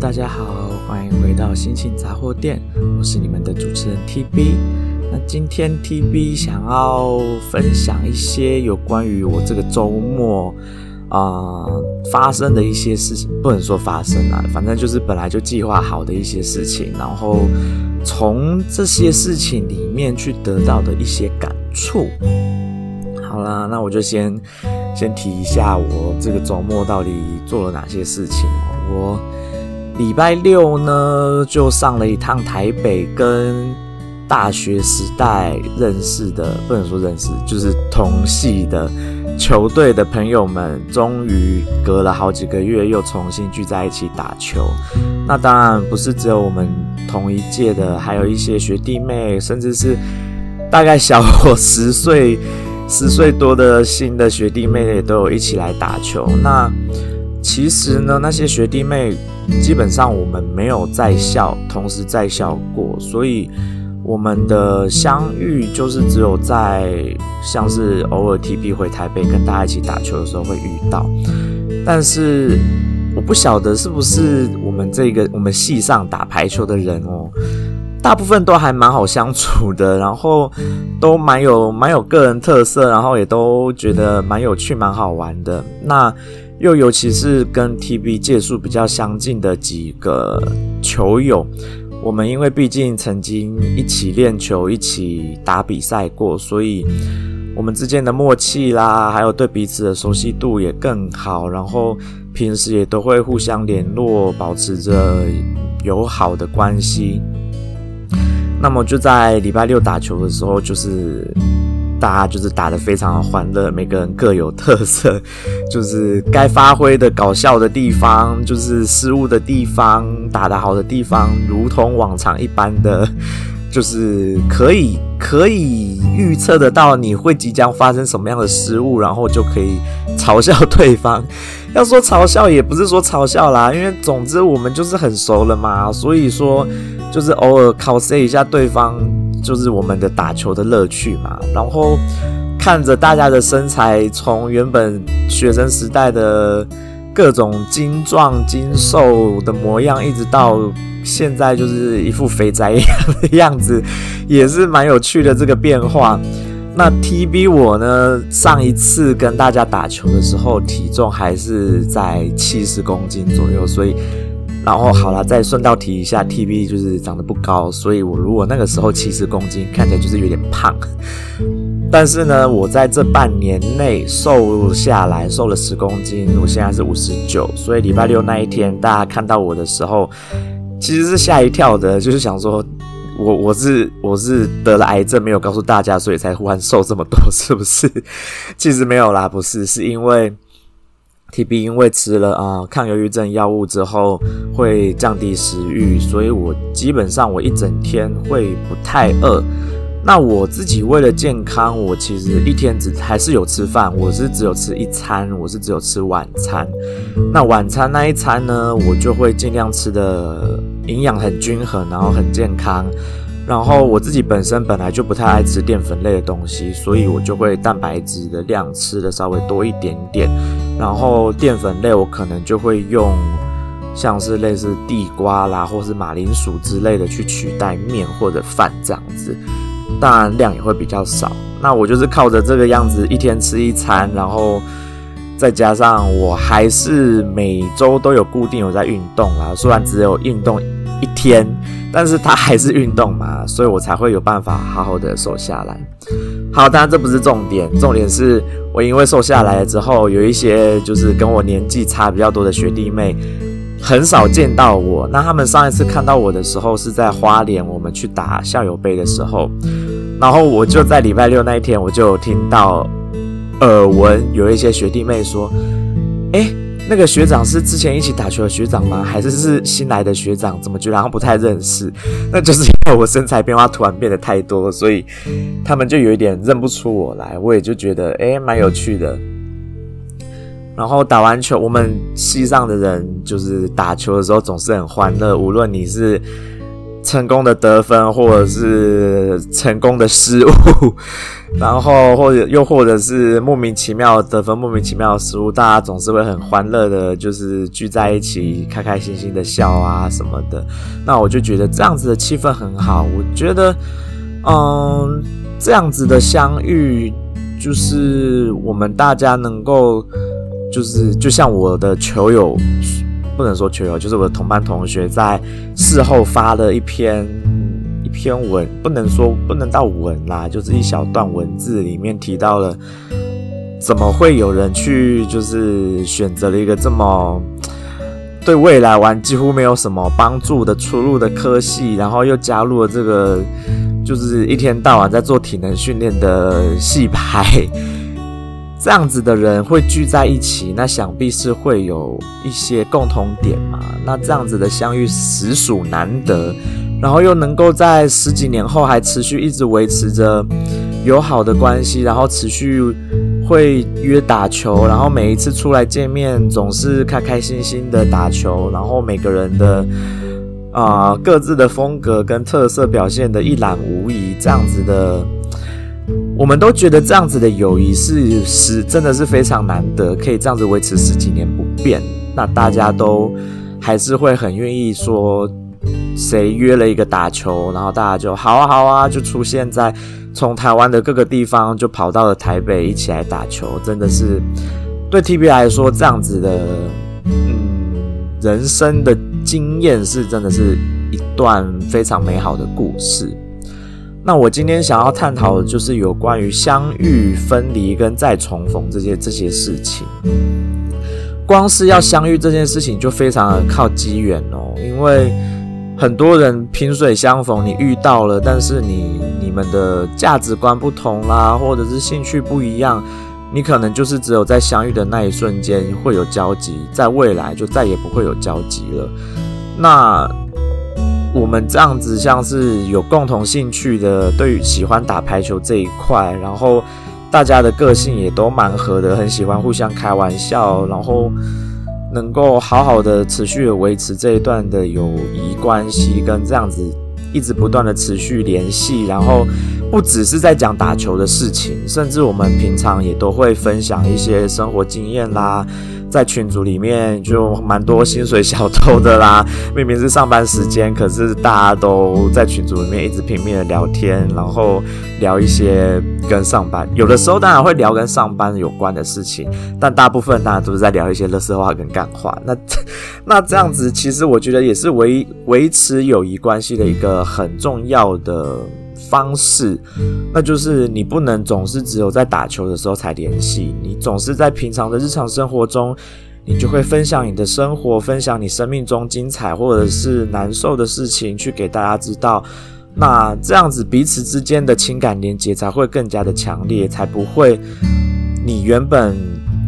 大家好，欢迎回到心情杂货店，我是你们的主持人 TB。那今天 TB 想要分享一些有关于我这个周末啊、发生的一些事情，不能说发生了，反正就是本来就计划好的一些事情，然后从这些事情里面去得到的一些感触。好啦，那我就先先提一下我这个周末到底做了哪些事情。我礼拜六呢就上了一趟台北，跟大学时代认识的，不能说认识，就是同系的球队的朋友们，终于隔了好几个月又重新聚在一起打球。那当然不是只有我们同一届的，还有一些学弟妹，甚至是大概小我十岁。十岁多的新的学弟妹也都有一起来打球。那其实呢，那些学弟妹基本上我们没有在校，同时在校过，所以我们的相遇就是只有在像是偶尔 TB 回台北跟大家一起打球的时候会遇到。但是我不晓得是不是我们这个我们系上打排球的人哦。大部分都还蛮好相处的，然后都蛮有蛮有个人特色，然后也都觉得蛮有趣、蛮好玩的。那又尤其是跟 TB 届数比较相近的几个球友，我们因为毕竟曾经一起练球、一起打比赛过，所以我们之间的默契啦，还有对彼此的熟悉度也更好。然后平时也都会互相联络，保持着友好的关系。那么就在礼拜六打球的时候，就是大家就是打得非常欢乐，每个人各有特色，就是该发挥的搞笑的地方，就是失误的地方，打得好的地方，如同往常一般的，就是可以可以预测得到你会即将发生什么样的失误，然后就可以嘲笑对方。要说嘲笑也不是说嘲笑啦，因为总之我们就是很熟了嘛，所以说。就是偶尔 cos 一下对方，就是我们的打球的乐趣嘛。然后看着大家的身材，从原本学生时代的各种精壮精瘦的模样，一直到现在就是一副肥宅一样的样子，也是蛮有趣的这个变化。那 TB 我呢，上一次跟大家打球的时候，体重还是在七十公斤左右，所以。然后好了，再顺道提一下，TB 就是长得不高，所以我如果那个时候七十公斤，看起来就是有点胖。但是呢，我在这半年内瘦下来，瘦了十公斤，我现在是五十九。所以礼拜六那一天，大家看到我的时候，其实是吓一跳的，就是想说我我是我是得了癌症，没有告诉大家，所以才忽然瘦这么多，是不是？其实没有啦，不是，是因为。TB 因为吃了啊、抗忧郁症药物之后会降低食欲，所以我基本上我一整天会不太饿。那我自己为了健康，我其实一天只还是有吃饭，我是只有吃一餐，我是只有吃晚餐。那晚餐那一餐呢，我就会尽量吃的营养很均衡，然后很健康。然后我自己本身本来就不太爱吃淀粉类的东西，所以我就会蛋白质的量吃的稍微多一点点。然后淀粉类我可能就会用像是类似地瓜啦，或是马铃薯之类的去取代面或者饭这样子，当然量也会比较少。那我就是靠着这个样子一天吃一餐，然后再加上我还是每周都有固定有在运动啦，虽然只有运动一天。但是他还是运动嘛，所以我才会有办法好好的瘦下来。好，当然这不是重点，重点是我因为瘦下来了之后，有一些就是跟我年纪差比较多的学弟妹很少见到我。那他们上一次看到我的时候是在花莲，我们去打校友杯的时候，然后我就在礼拜六那一天，我就听到耳闻有一些学弟妹说，诶。那个学长是之前一起打球的学长吗？还是是新来的学长？怎么觉得好像不太认识？那就是因为我身材变化突然变得太多，所以他们就有一点认不出我来。我也就觉得诶，蛮有趣的。然后打完球，我们系上的人就是打球的时候总是很欢乐，无论你是成功的得分，或者是成功的失误，然后或者又或者是莫名其妙得分，莫名其妙的失误，大家总是会很欢乐的，就是聚在一起，开开心心的笑啊什么的。那我就觉得这样子的气氛很好。我觉得，嗯，这样子的相遇，就是我们大家能够，就是就像我的球友。不能说球友，就是我的同班同学在事后发了一篇一篇文，不能说不能到文啦，就是一小段文字里面提到了，怎么会有人去就是选择了一个这么对未来玩几乎没有什么帮助的出路的科系，然后又加入了这个就是一天到晚在做体能训练的戏排。这样子的人会聚在一起，那想必是会有一些共同点嘛。那这样子的相遇实属难得，然后又能够在十几年后还持续一直维持着友好的关系，然后持续会约打球，然后每一次出来见面总是开开心心的打球，然后每个人的啊、各自的风格跟特色表现的一览无遗，这样子的。我们都觉得这样子的友谊是是真的是非常难得，可以这样子维持十几年不变。那大家都还是会很愿意说，谁约了一个打球，然后大家就好啊好啊，就出现在从台湾的各个地方就跑到了台北一起来打球，真的是对 TB 来说这样子的，嗯，人生的经验是真的是一段非常美好的故事。那我今天想要探讨的就是有关于相遇、分离跟再重逢这些这些事情。光是要相遇这件事情就非常的靠机缘哦，因为很多人萍水相逢，你遇到了，但是你你们的价值观不同啦，或者是兴趣不一样，你可能就是只有在相遇的那一瞬间会有交集，在未来就再也不会有交集了。那。我们这样子像是有共同兴趣的，对于喜欢打排球这一块，然后大家的个性也都蛮合的，很喜欢互相开玩笑，然后能够好好的持续维持这一段的友谊关系，跟这样子一直不断的持续联系，然后不只是在讲打球的事情，甚至我们平常也都会分享一些生活经验啦。在群组里面就蛮多薪水小偷的啦，明明是上班时间，可是大家都在群组里面一直拼命的聊天，然后聊一些跟上班，有的时候当然会聊跟上班有关的事情，但大部分大家都是在聊一些乐色话跟干话。那 那这样子，其实我觉得也是维维持友谊关系的一个很重要的。方式，那就是你不能总是只有在打球的时候才联系，你总是在平常的日常生活中，你就会分享你的生活，分享你生命中精彩或者是难受的事情，去给大家知道。那这样子彼此之间的情感连接才会更加的强烈，才不会你原本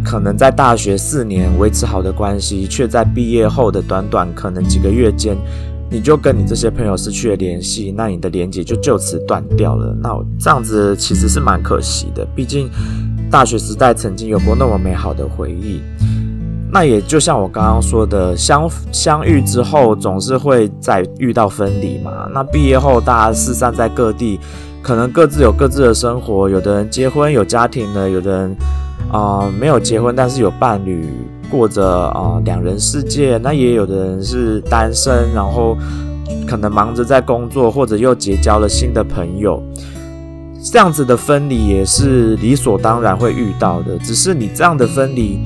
可能在大学四年维持好的关系，却在毕业后的短短可能几个月间。你就跟你这些朋友失去了联系，那你的连接就就此断掉了。那这样子其实是蛮可惜的，毕竟大学时代曾经有过那么美好的回忆。那也就像我刚刚说的，相相遇之后总是会再遇到分离嘛。那毕业后大家四散在各地，可能各自有各自的生活，有的人结婚有家庭了，有的人啊、没有结婚，但是有伴侣。过着啊两人世界，那也有的人是单身，然后可能忙着在工作，或者又结交了新的朋友，这样子的分离也是理所当然会遇到的。只是你这样的分离，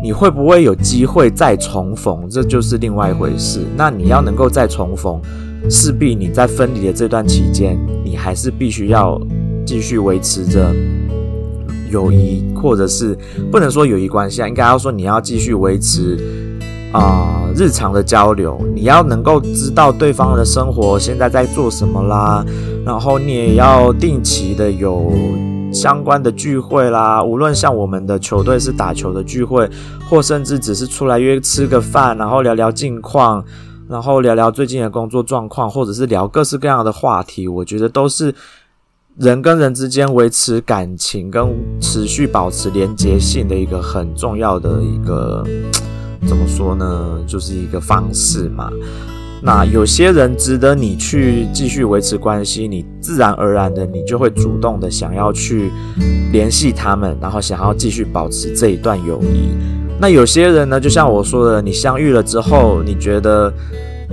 你会不会有机会再重逢，这就是另外一回事。那你要能够再重逢，势必你在分离的这段期间，你还是必须要继续维持着。友谊，或者是不能说友谊关系啊，应该要说你要继续维持啊、日常的交流，你要能够知道对方的生活现在在做什么啦，然后你也要定期的有相关的聚会啦，无论像我们的球队是打球的聚会，或甚至只是出来约吃个饭，然后聊聊近况，然后聊聊最近的工作状况，或者是聊各式各样的话题，我觉得都是。人跟人之间维持感情跟持续保持连结性的一个很重要的一个，怎么说呢？就是一个方式嘛。那有些人值得你去继续维持关系，你自然而然的你就会主动的想要去联系他们，然后想要继续保持这一段友谊。那有些人呢，就像我说的，你相遇了之后，你觉得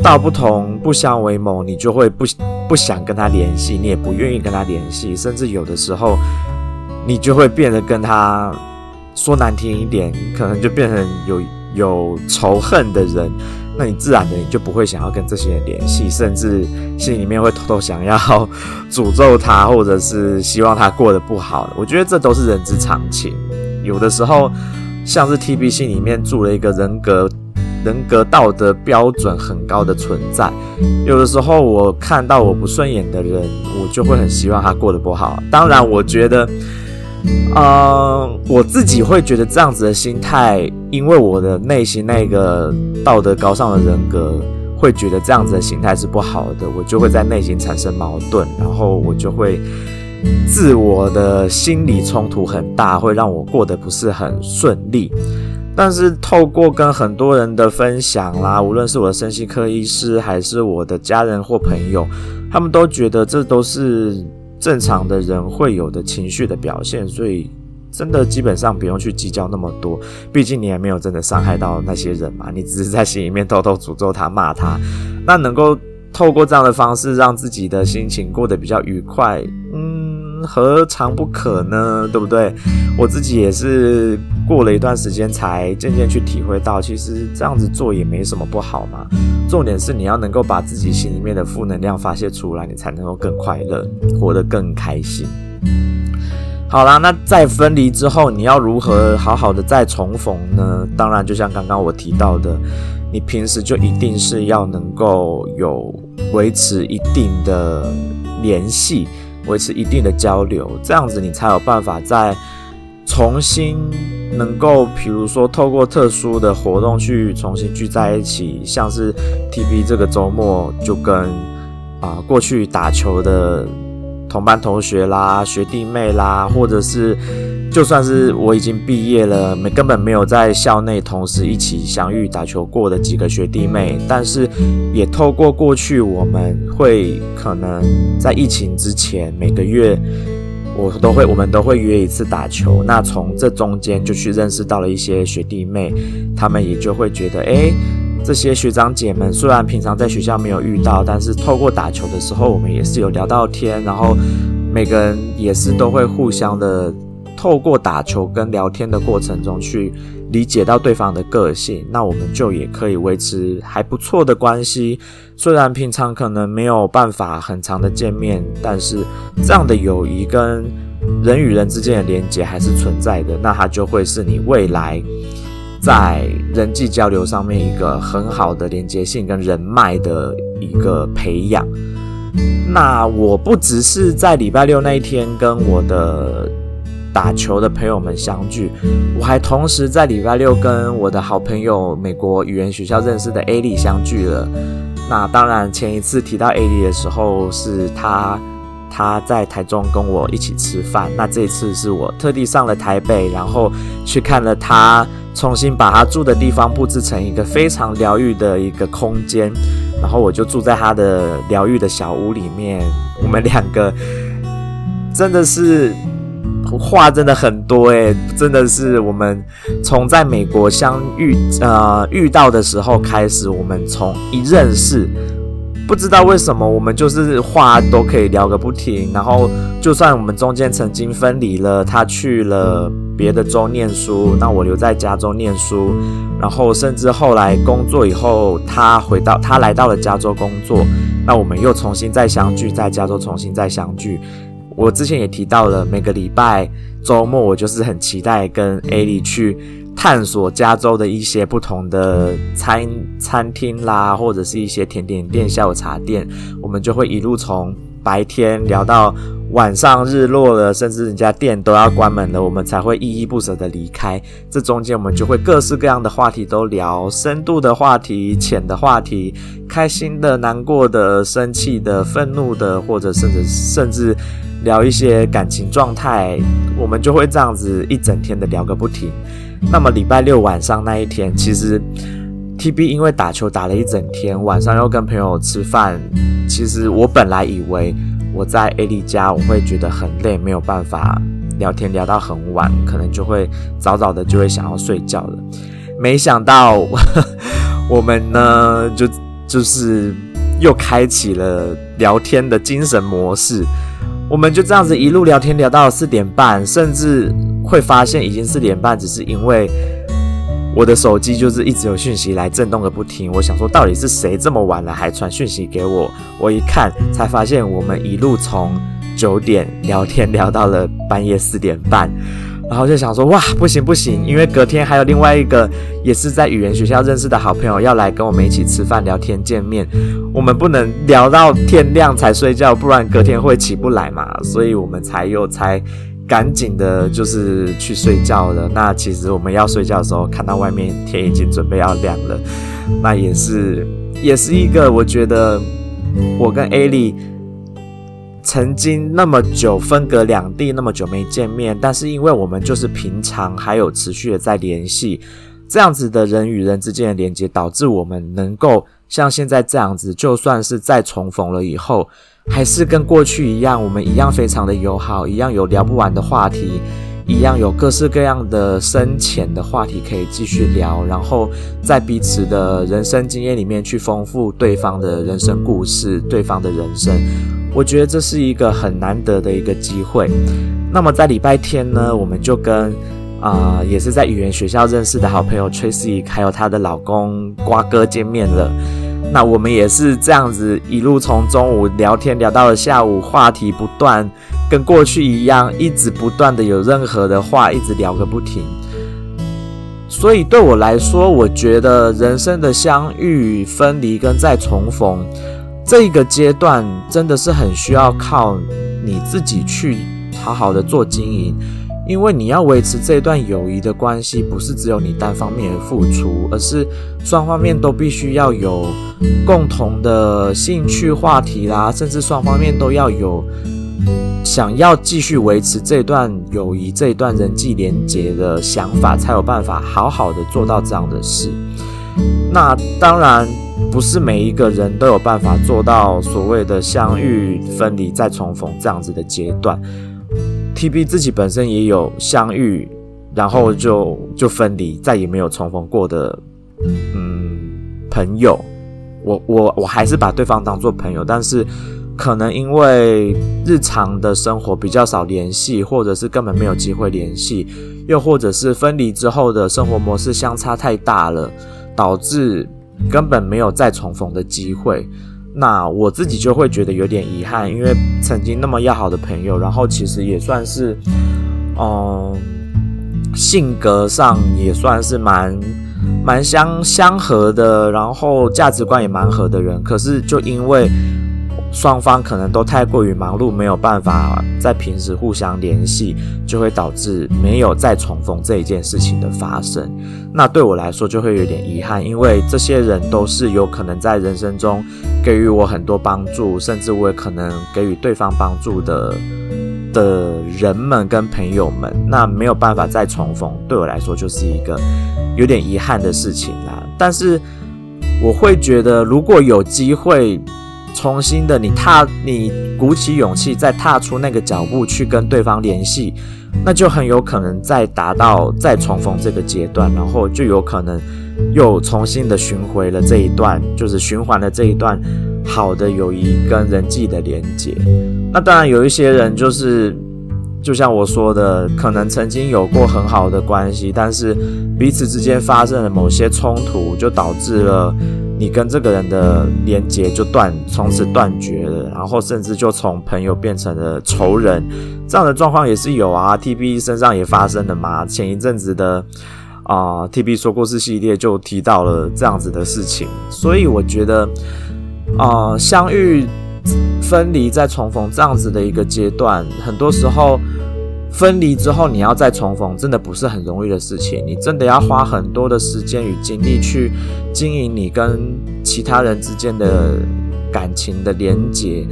道不同不相为谋，你就会不不想跟他联系，你也不愿意跟他联系，甚至有的时候你就会变得跟他说难听一点，可能就变成有有仇恨的人。那你自然的你就不会想要跟这些人联系，甚至心里面会偷偷想要诅咒他，或者是希望他过得不好。我觉得这都是人之常情。有的时候，像是 TB 心里面住了一个人格、人格道德标准很高的存在。有的时候，我看到我不顺眼的人，我就会很希望他过得不好。当然，我觉得。呃，我自己会觉得这样子的心态，因为我的内心那个道德高尚的人格会觉得这样子的心态是不好的，我就会在内心产生矛盾，然后我就会自我的心理冲突很大，会让我过得不是很顺利。但是透过跟很多人的分享啦，无论是我的身心科医师，还是我的家人或朋友，他们都觉得这都是。正常的人会有的情绪的表现，所以真的基本上不用去计较那么多。毕竟你也没有真的伤害到那些人嘛，你只是在心里面偷偷诅咒他、骂他。那能够透过这样的方式让自己的心情过得比较愉快，嗯，何尝不可呢？对不对？我自己也是过了一段时间才渐渐去体会到，其实这样子做也没什么不好嘛。重点是你要能够把自己心里面的负能量发泄出来，你才能够更快乐，活得更开心。好啦，那在分离之后，你要如何好好的再重逢呢？当然，就像刚刚我提到的，你平时就一定是要能够有维持一定的联系，维持一定的交流，这样子你才有办法再重新。能够，比如说透过特殊的活动去重新聚在一起，像是 TB 这个周末就跟啊、呃、过去打球的同班同学啦、学弟妹啦，或者是就算是我已经毕业了，没根本没有在校内同时一起相遇打球过的几个学弟妹，但是也透过过去我们会可能在疫情之前每个月。我都会，我们都会约一次打球。那从这中间就去认识到了一些学弟妹，他们也就会觉得，诶，这些学长姐们虽然平常在学校没有遇到，但是透过打球的时候，我们也是有聊到天，然后每个人也是都会互相的透过打球跟聊天的过程中去。理解到对方的个性，那我们就也可以维持还不错的关系。虽然平常可能没有办法很长的见面，但是这样的友谊跟人与人之间的连接还是存在的。那它就会是你未来在人际交流上面一个很好的连接性跟人脉的一个培养。那我不只是在礼拜六那一天跟我的。打球的朋友们相聚，我还同时在礼拜六跟我的好朋友美国语言学校认识的艾莉相聚了。那当然，前一次提到艾莉的时候，是她她在台中跟我一起吃饭。那这次是我特地上了台北，然后去看了她重新把她住的地方布置成一个非常疗愈的一个空间，然后我就住在她的疗愈的小屋里面。我们两个真的是。话真的很多诶，真的是我们从在美国相遇呃遇到的时候开始，我们从一认识，不知道为什么我们就是话都可以聊个不停，然后就算我们中间曾经分离了，他去了别的州念书，那我留在加州念书，然后甚至后来工作以后，他回到他来到了加州工作，那我们又重新再相聚，在加州重新再相聚。我之前也提到了，每个礼拜周末我就是很期待跟艾莉去探索加州的一些不同的餐餐厅啦，或者是一些甜点店、下午茶店，我们就会一路从白天聊到晚上日落了，甚至人家店都要关门了，我们才会依依不舍的离开。这中间我们就会各式各样的话题都聊，深度的话题、浅的话题、开心的、难过的、生气的、愤怒的，或者甚至甚至。聊一些感情状态，我们就会这样子一整天的聊个不停。那么礼拜六晚上那一天，其实 TB 因为打球打了一整天，晚上又跟朋友吃饭。其实我本来以为我在 A D 家我会觉得很累，没有办法聊天聊到很晚，可能就会早早的就会想要睡觉了。没想到 我们呢，就就是又开启了聊天的精神模式。我们就这样子一路聊天聊到四点半，甚至会发现已经四点半，只是因为。我的手机就是一直有讯息来震动个不停，我想说到底是谁这么晚了还传讯息给我？我一看才发现我们一路从九点聊天聊到了半夜四点半，然后就想说哇不行不行，因为隔天还有另外一个也是在语言学校认识的好朋友要来跟我们一起吃饭聊天见面，我们不能聊到天亮才睡觉，不然隔天会起不来嘛，所以我们才又才。赶紧的，就是去睡觉了。那其实我们要睡觉的时候，看到外面天已经准备要亮了。那也是，也是一个我觉得我跟艾莉曾经那么久分隔两地，那么久没见面，但是因为我们就是平常还有持续的在联系，这样子的人与人之间的连接，导致我们能够像现在这样子，就算是再重逢了以后。还是跟过去一样，我们一样非常的友好，一样有聊不完的话题，一样有各式各样的深浅的话题可以继续聊，然后在彼此的人生经验里面去丰富对方的人生故事，对方的人生。我觉得这是一个很难得的一个机会。那么在礼拜天呢，我们就跟啊、也是在语言学校认识的好朋友 Tracy，还有她的老公瓜哥见面了。那我们也是这样子，一路从中午聊天聊到了下午，话题不断，跟过去一样，一直不断的有任何的话，一直聊个不停。所以对我来说，我觉得人生的相遇、分离跟再重逢，这一个阶段真的是很需要靠你自己去好好的做经营。因为你要维持这段友谊的关系，不是只有你单方面的付出，而是双方面都必须要有共同的兴趣话题啦，甚至双方面都要有想要继续维持这段友谊、这段人际连结的想法，才有办法好好的做到这样的事。那当然不是每一个人都有办法做到所谓的相遇、分离、再重逢这样子的阶段。TB 自己本身也有相遇，然后就就分离，再也没有重逢过的嗯朋友。我我我还是把对方当做朋友，但是可能因为日常的生活比较少联系，或者是根本没有机会联系，又或者是分离之后的生活模式相差太大了，导致根本没有再重逢的机会。那我自己就会觉得有点遗憾，因为曾经那么要好的朋友，然后其实也算是，嗯，性格上也算是蛮蛮相相合的，然后价值观也蛮合的人，可是就因为。双方可能都太过于忙碌，没有办法在平时互相联系，就会导致没有再重逢这一件事情的发生。那对我来说就会有点遗憾，因为这些人都是有可能在人生中给予我很多帮助，甚至我也可能给予对方帮助的的人们跟朋友们。那没有办法再重逢，对我来说就是一个有点遗憾的事情啦。但是我会觉得，如果有机会。重新的，你踏，你鼓起勇气再踏出那个脚步去跟对方联系，那就很有可能再达到再重逢这个阶段，然后就有可能又重新的寻回了这一段，就是循环了这一段好的友谊跟人际的连接。那当然有一些人就是，就像我说的，可能曾经有过很好的关系，但是彼此之间发生了某些冲突，就导致了。你跟这个人的连接就断，从此断绝了，然后甚至就从朋友变成了仇人，这样的状况也是有啊。TB 身上也发生了嘛。前一阵子的啊、TB 说故事系列就提到了这样子的事情，所以我觉得啊、相遇、分离再重逢这样子的一个阶段，很多时候。分离之后，你要再重逢，真的不是很容易的事情。你真的要花很多的时间与精力去经营你跟其他人之间的感情的连结。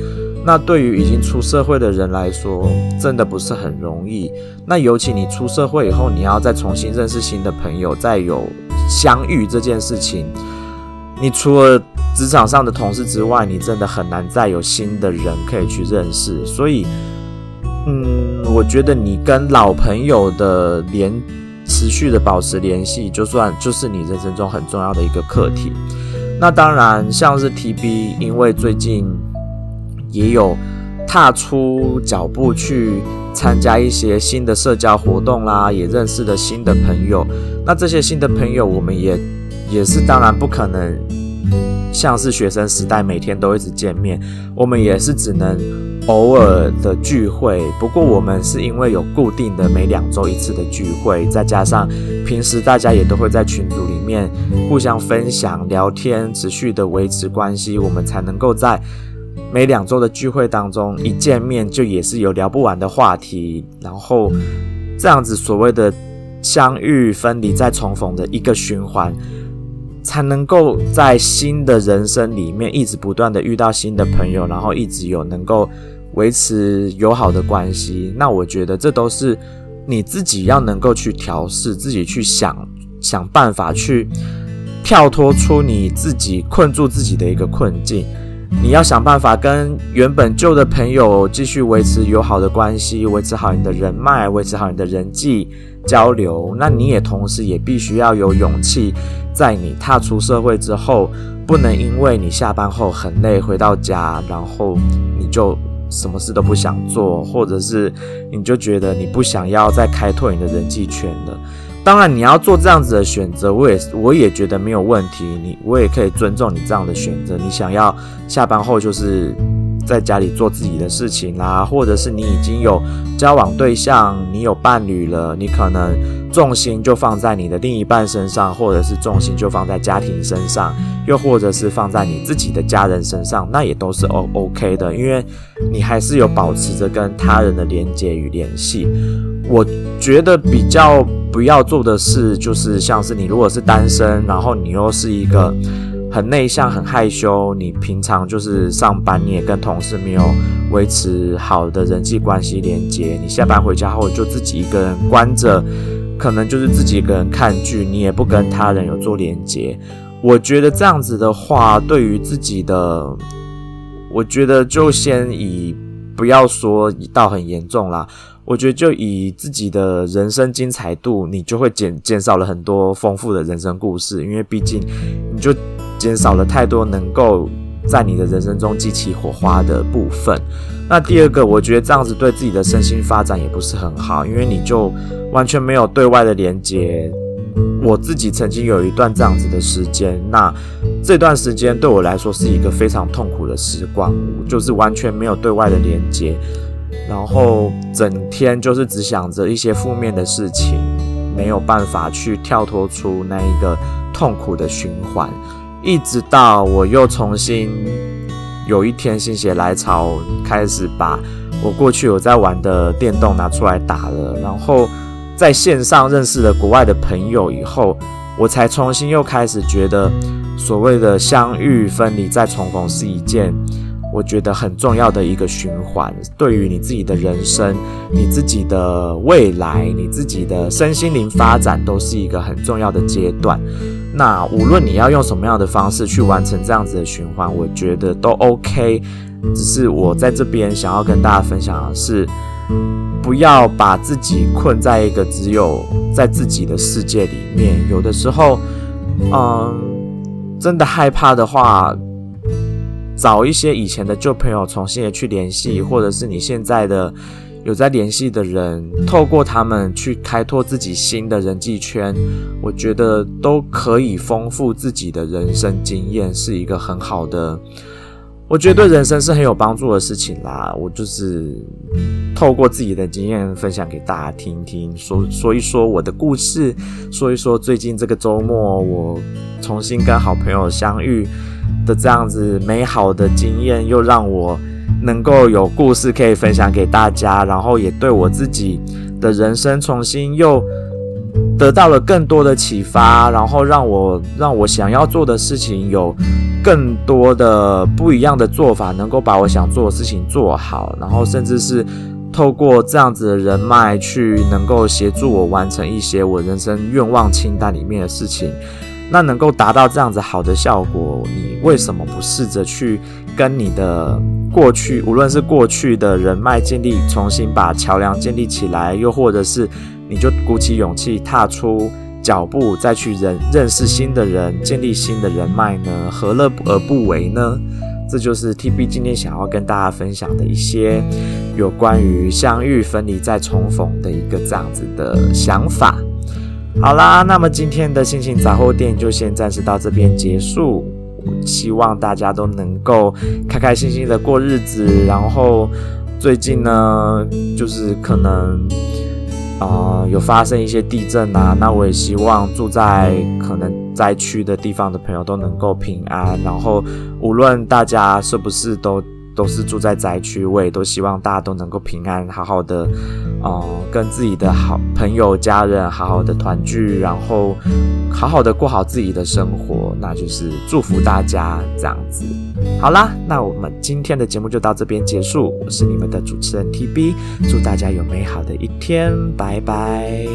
那对于已经出社会的人来说，真的不是很容易。那尤其你出社会以后，你要再重新认识新的朋友，再有相遇这件事情，你除了职场上的同事之外，你真的很难再有新的人可以去认识。所以，嗯，我觉得你跟老朋友的联持续的保持联系，就算就是你人生中很重要的一个课题。那当然，像是 TB，因为最近也有踏出脚步去参加一些新的社交活动啦，也认识了新的朋友。那这些新的朋友，我们也也是当然不可能像是学生时代每天都一直见面，我们也是只能偶尔的聚会。不过我们是因为有固定的每两周一次的聚会，再加上平时大家也都会在群组里面互相分享、聊天，持续的维持关系，我们才能够在每两周的聚会当中一见面就也是有聊不完的话题，然后这样子所谓的相遇、分离再重逢的一个循环，才能够在新的人生里面一直不断的遇到新的朋友，然后一直有能够维持友好的关系。那我觉得这都是你自己要能够去调试，自己去想想办法去跳脱出你自己困住自己的一个困境。你要想办法跟原本旧的朋友继续维持友好的关系，维持好你的人脉，维持好你的人际交流。那你也同时也必须要有勇气，在你踏出社会之后，不能因为你下班后很累回到家，然后你就什么事都不想做，或者是你就觉得你不想要再开拓你的人际圈了。当然，你要做这样子的选择，我也我也觉得没有问题。你我也可以尊重你这样的选择。你想要下班后就是在家里做自己的事情啦，或者是你已经有交往对象，你有伴侣了，你可能重心就放在你的另一半身上，或者是重心就放在家庭身上，又或者是放在你自己的家人身上，那也都是 O OK 的，因为你还是有保持着跟他人的连接与联系。我觉得比较。不要做的事就是像是你如果是单身，然后你又是一个很内向、很害羞，你平常就是上班你也跟同事没有维持好的人际关系连接，你下班回家后就自己一个人关着，可能就是自己一个人看剧，你也不跟他人有做连接。我觉得这样子的话，对于自己的，我觉得就先以不要说到很严重啦。我觉得就以自己的人生精彩度，你就会减减少了很多丰富的人生故事，因为毕竟你就减少了太多能够在你的人生中激起火花的部分。那第二个，我觉得这样子对自己的身心发展也不是很好，因为你就完全没有对外的连接。我自己曾经有一段这样子的时间，那这段时间对我来说是一个非常痛苦的时光，就是完全没有对外的连接。然后整天就是只想着一些负面的事情，没有办法去跳脱出那一个痛苦的循环，一直到我又重新有一天心血来潮，开始把我过去有在玩的电动拿出来打了，然后在线上认识了国外的朋友以后，我才重新又开始觉得所谓的相遇、分离再重逢是一件。我觉得很重要的一个循环，对于你自己的人生、你自己的未来、你自己的身心灵发展，都是一个很重要的阶段。那无论你要用什么样的方式去完成这样子的循环，我觉得都 OK。只是我在这边想要跟大家分享的是，不要把自己困在一个只有在自己的世界里面。有的时候，嗯，真的害怕的话。找一些以前的旧朋友，重新的去联系，或者是你现在的有在联系的人，透过他们去开拓自己新的人际圈，我觉得都可以丰富自己的人生经验，是一个很好的，我觉得对人生是很有帮助的事情啦。我就是透过自己的经验分享给大家听听，说说一说我的故事，说一说最近这个周末我重新跟好朋友相遇。的这样子美好的经验，又让我能够有故事可以分享给大家，然后也对我自己的人生重新又得到了更多的启发，然后让我让我想要做的事情有更多的不一样的做法，能够把我想做的事情做好，然后甚至是透过这样子的人脉去能够协助我完成一些我人生愿望清单里面的事情，那能够达到这样子好的效果，你为什么不试着去跟你的过去，无论是过去的人脉建立，重新把桥梁建立起来，又或者是你就鼓起勇气踏出脚步，再去认认识新的人，建立新的人脉呢？何乐而不为呢？这就是 TB 今天想要跟大家分享的一些有关于相遇、分离再重逢的一个这样子的想法。好啦，那么今天的心情杂货店就先暂时到这边结束。希望大家都能够开开心心的过日子。然后最近呢，就是可能啊、有发生一些地震啊，那我也希望住在可能灾区的地方的朋友都能够平安。然后无论大家是不是都。都是住在灾区，我也都希望大家都能够平安，好好的，呃，跟自己的好朋友、家人好好的团聚，然后好好的过好自己的生活，那就是祝福大家这样子。好啦，那我们今天的节目就到这边结束。我是你们的主持人 TB，祝大家有美好的一天，拜拜。